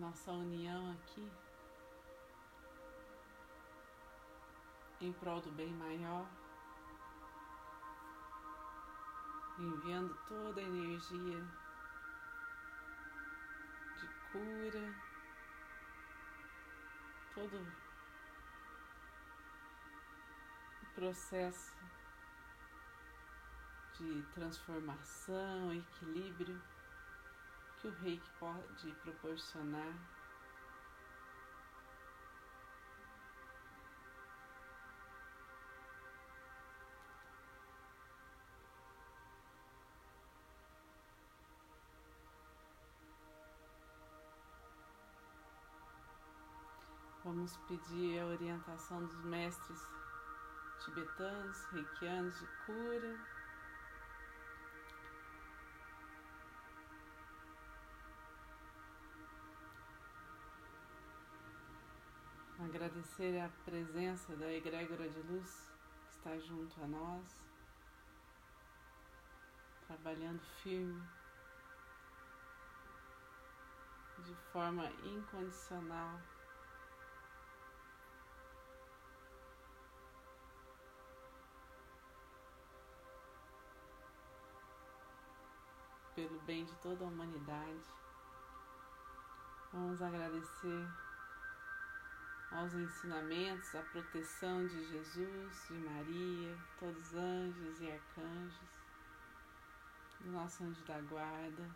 nossa união aqui em prol do bem maior, enviando toda a energia de cura, todo o processo de transformação, equilíbrio que o reiki pode proporcionar. Vamos pedir a orientação dos mestres tibetanos, reikianos de cura. Agradecer a presença da egrégora de luz que está junto a nós, trabalhando firme, de forma incondicional. Pelo bem de toda a humanidade, vamos agradecer aos ensinamentos, à proteção de Jesus, de Maria, todos os anjos e arcanjos, do nosso anjo da guarda.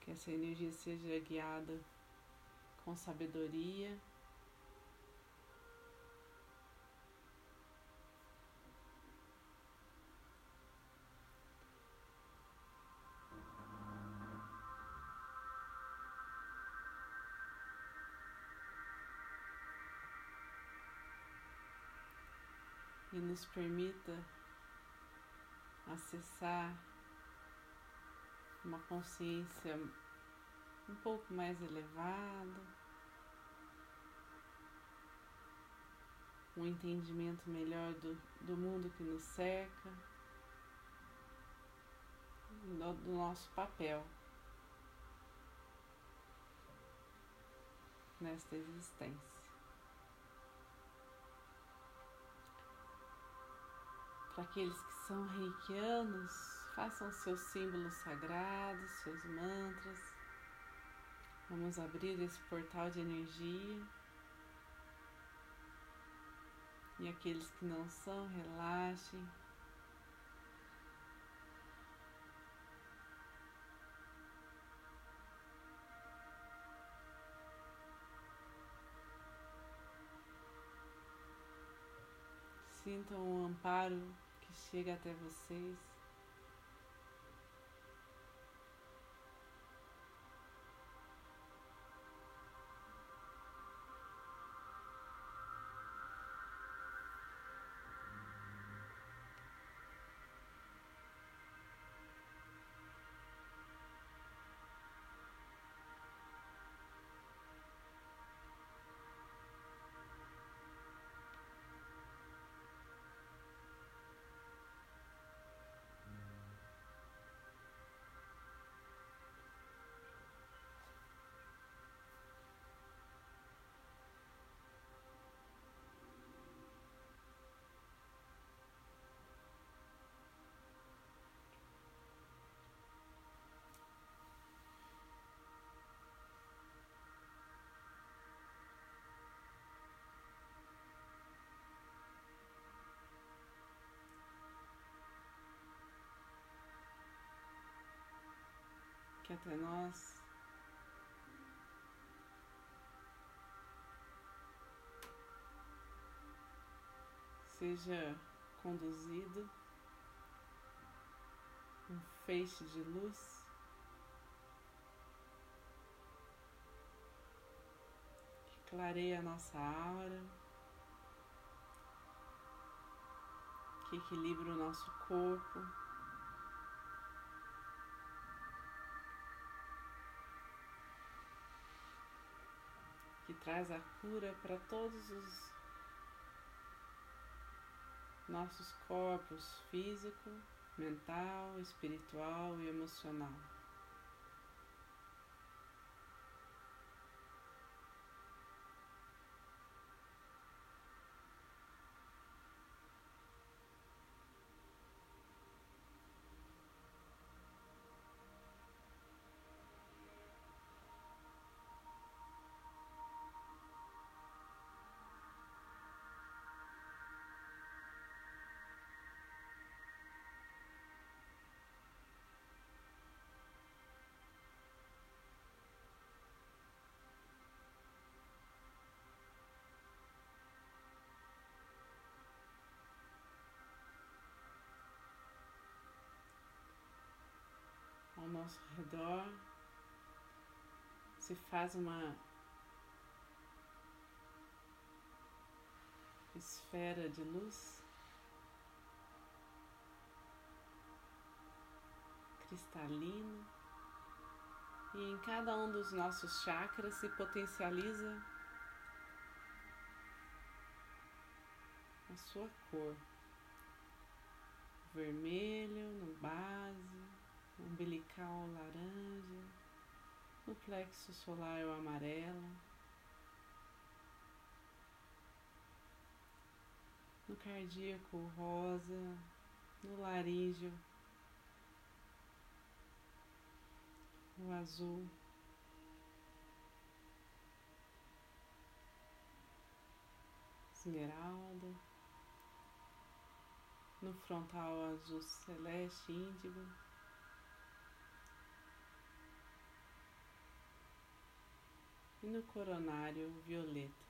Que essa energia seja guiada com sabedoria nos permita acessar uma consciência um pouco mais elevada, um entendimento melhor do, do mundo que nos cerca, do, do nosso papel nesta existência. Para aqueles que são reikianos, façam seus símbolos sagrados, seus mantras. Vamos abrir esse portal de energia. E aqueles que não são, relaxem. Sintam o amparo que chega até vocês. Que até nós. Seja conduzido um feixe de luz. Que clareia a nossa aura, que equilibra o nosso corpo. Traz a cura para todos os nossos corpos físico, mental, espiritual e emocional. Nosso redor, se faz uma esfera de luz cristalina e em cada um dos nossos chakras se potencializa a sua cor. Vermelho no base, umbilical laranja, no plexo solar o amarelo, no cardíaco o rosa, no laríngeo o azul. Esmeralda, no frontal azul celeste índigo. E no coronário violeta.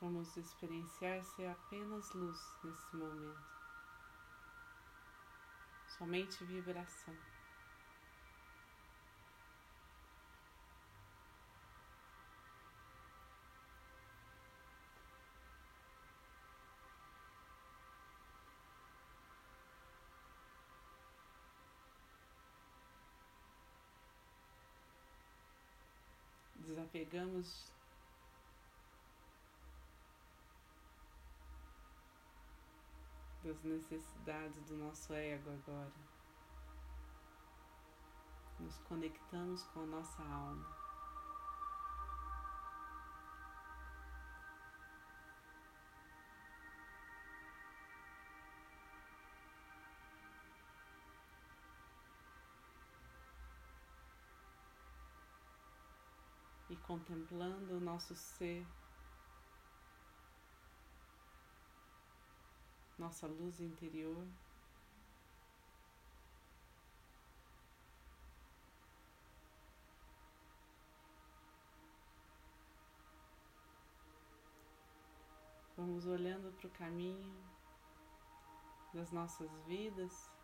Vamos experienciar ser apenas luz nesse momento, somente vibração. Desapegamos das necessidades do nosso ego agora. Nos conectamos com a nossa alma. Contemplando o nosso ser, nossa luz interior. Vamos olhando para o caminho das nossas vidas.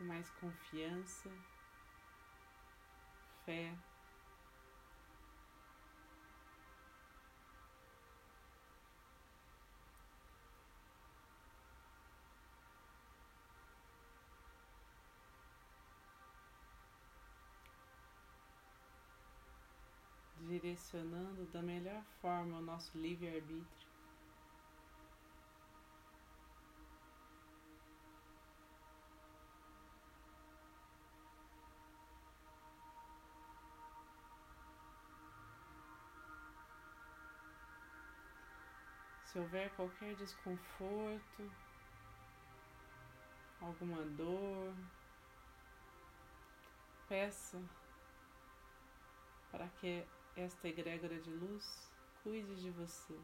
Com mais confiança, fé. Direcionando da melhor forma o nosso livre-arbítrio. Se houver qualquer desconforto, alguma dor, peça para que esta egrégora de luz cuide de você.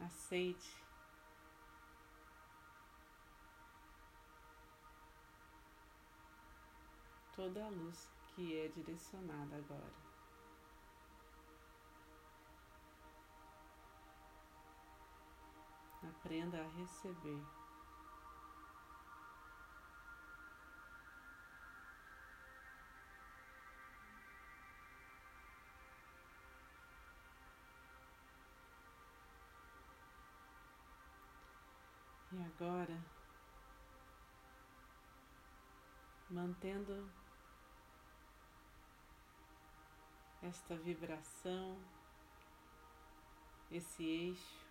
Aceite. Toda a luz que é direcionada agora. Aprenda a receber. E agora, mantendo esta vibração, esse eixo,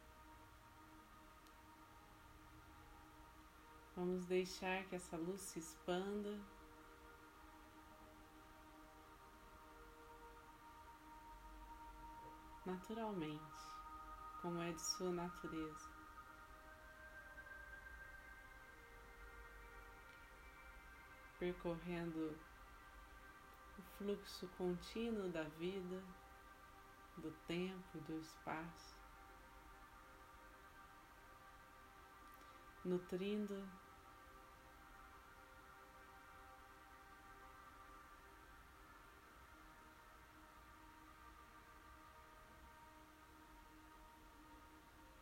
vamos deixar que essa luz se expanda. Naturalmente, como é de sua natureza. percorrendo o fluxo contínuo da vida, do tempo, do espaço, nutrindo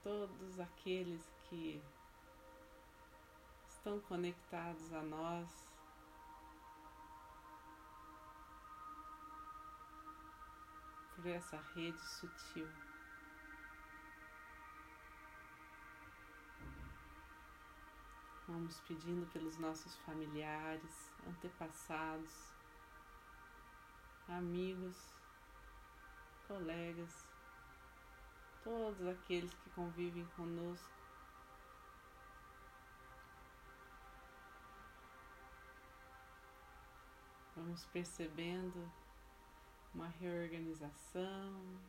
todos aqueles que estão conectados a nós por essa rede sutil. Vamos pedindo pelos nossos familiares, antepassados, amigos, colegas, todos aqueles que convivem conosco. Vamos percebendo uma reorganização,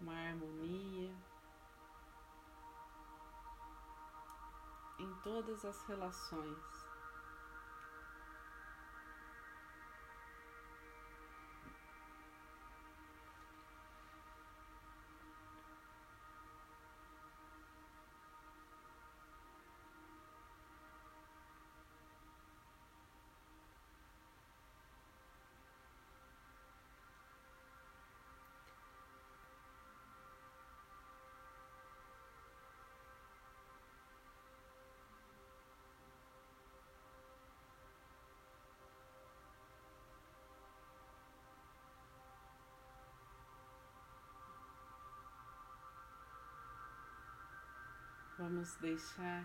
uma harmonia em todas as relações. Vamos deixar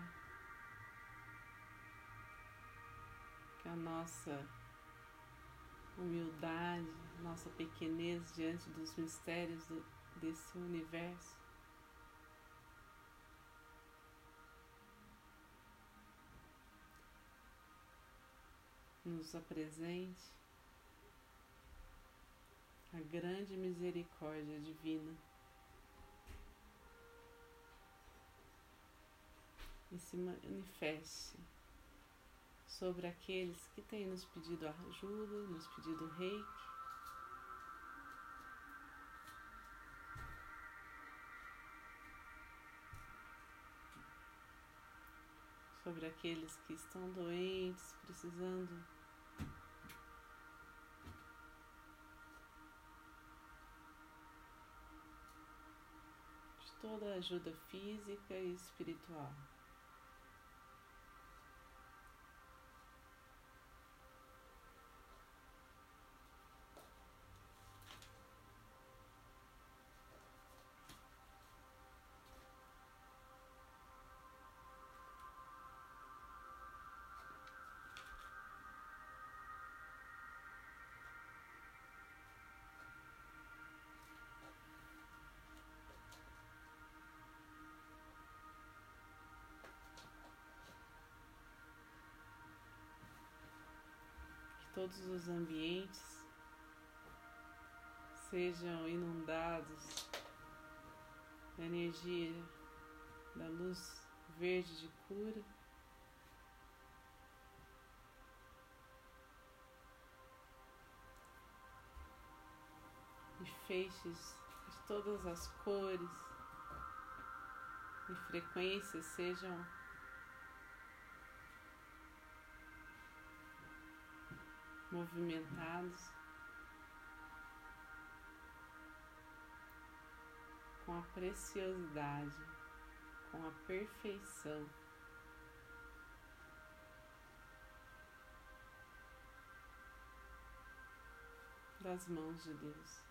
que a nossa humildade, nossa pequenez diante dos mistérios do, desse universo nos apresente a grande misericórdia divina. E se manifeste sobre aqueles que têm nos pedido ajuda, nos pedido reiki. Sobre aqueles que estão doentes, precisando de toda a ajuda física e espiritual. Todos os ambientes sejam inundados da energia da luz verde de cura. E feixes de todas as cores e frequências sejam movimentados com a preciosidade, com a perfeição. Das mãos de Deus.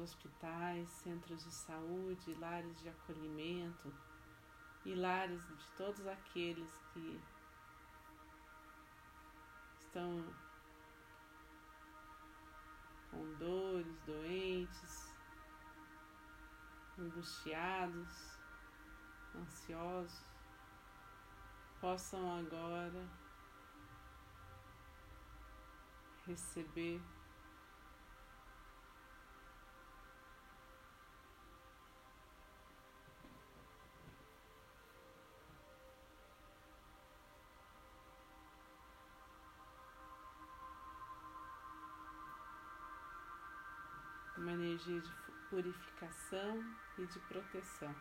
Hospitais, centros de saúde, lares de acolhimento e lares de todos aqueles que estão com dores, doentes, angustiados, ansiosos, possam agora receber energia de purificação e de proteção.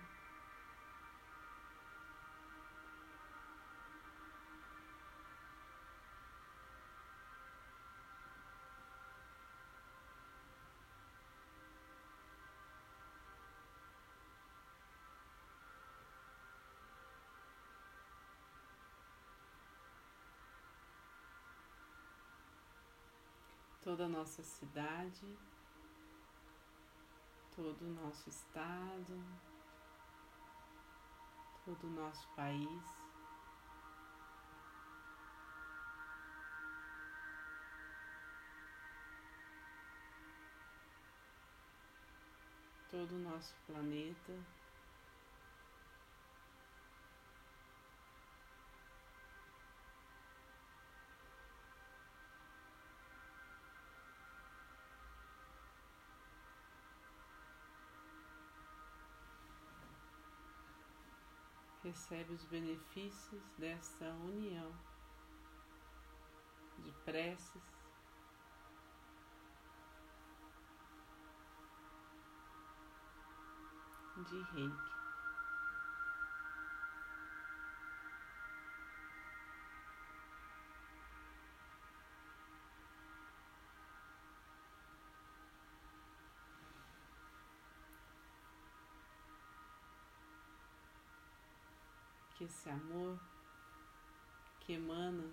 Toda a nossa cidade todo o nosso estado, todo o nosso país. Todo o nosso planeta. Recebe os benefícios dessa união de preces, de reiki. Esse amor que emana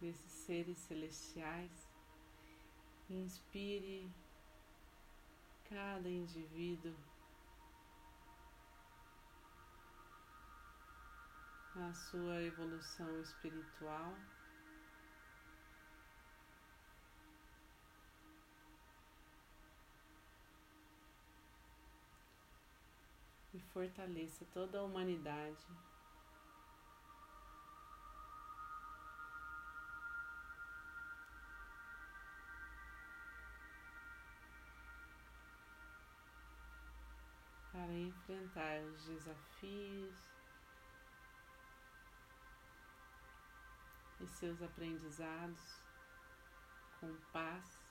desses seres celestiais inspire cada indivíduo a sua evolução espiritual. E fortaleça toda a humanidade. Para enfrentar os desafios e seus aprendizados com paz.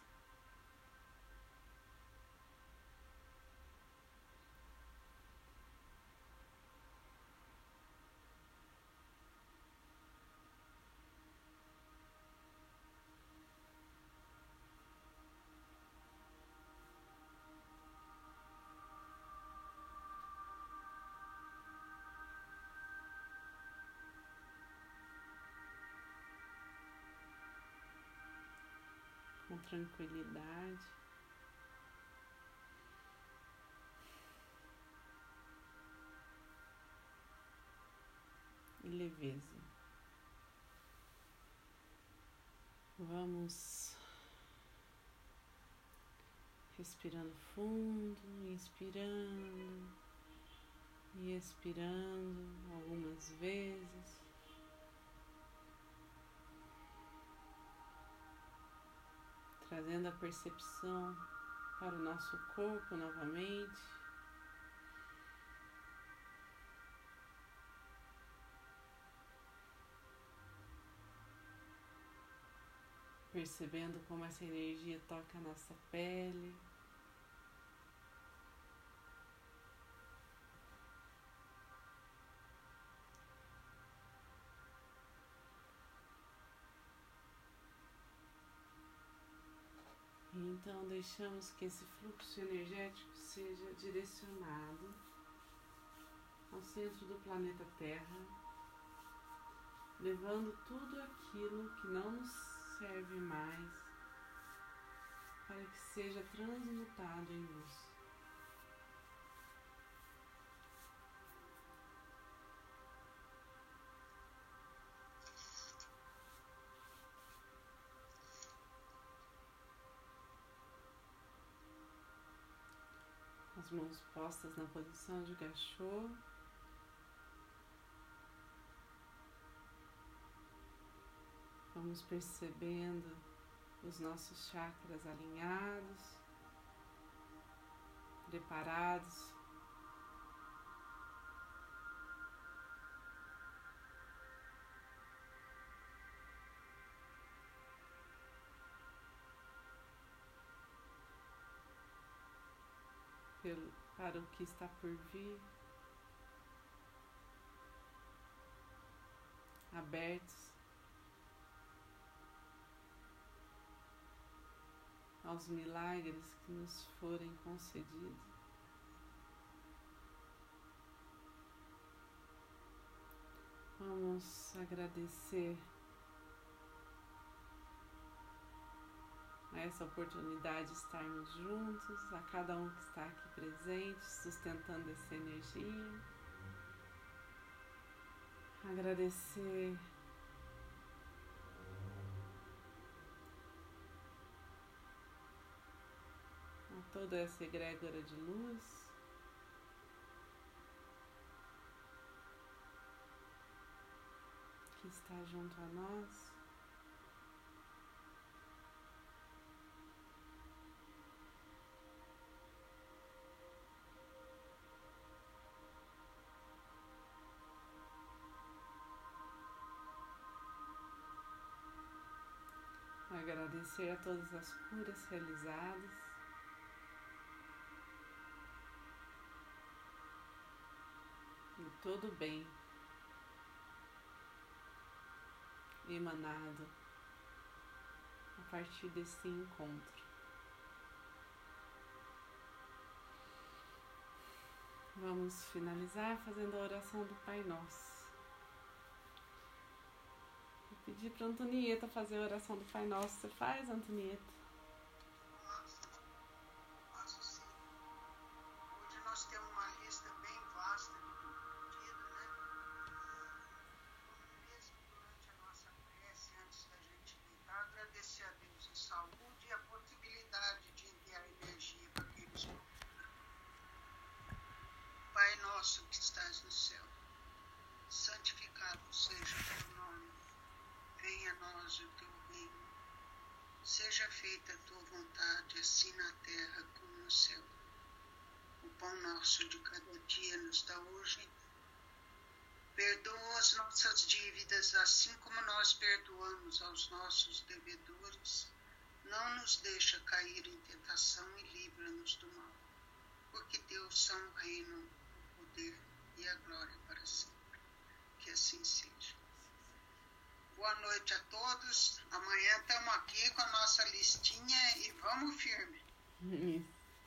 Tranquilidade. E leveza. Vamos respirando fundo, inspirando e expirando algumas vezes. Trazendo a percepção para o nosso corpo novamente. Percebendo como essa energia toca a nossa pele. Então, deixamos que esse fluxo energético seja direcionado ao centro do planeta Terra, levando tudo aquilo que não nos serve mais para que seja transmutado em luz. Mãos postas na posição de gachô. Vamos percebendo os nossos chakras alinhados, preparados pelo, para o que está por vir, abertos aos milagres que nos forem concedidos. Vamos agradecer a essa oportunidade de estarmos juntos, a cada um que está aqui presente, sustentando essa energia. Agradecer a toda essa egrégora de luz. Que está junto a nós. Agradecer a todas as curas realizadas. E todo bem emanado a partir desse encontro. Vamos finalizar fazendo a oração do Pai Nosso. Pedir para Antonieta fazer a oração do Pai Nosso. Você faz, Antonieta? Assim na terra como no céu. O pão nosso de cada dia nos dá hoje. Perdoa as nossas dívidas, assim como nós perdoamos aos nossos devedores. Não nos deixa cair em tentação e livra-nos do mal. Porque Deus são o reino, o poder e a glória para sempre. Que assim seja. Boa noite a todos. Amanhã estamos aqui com a nossa listinha e vamos firme. Isso.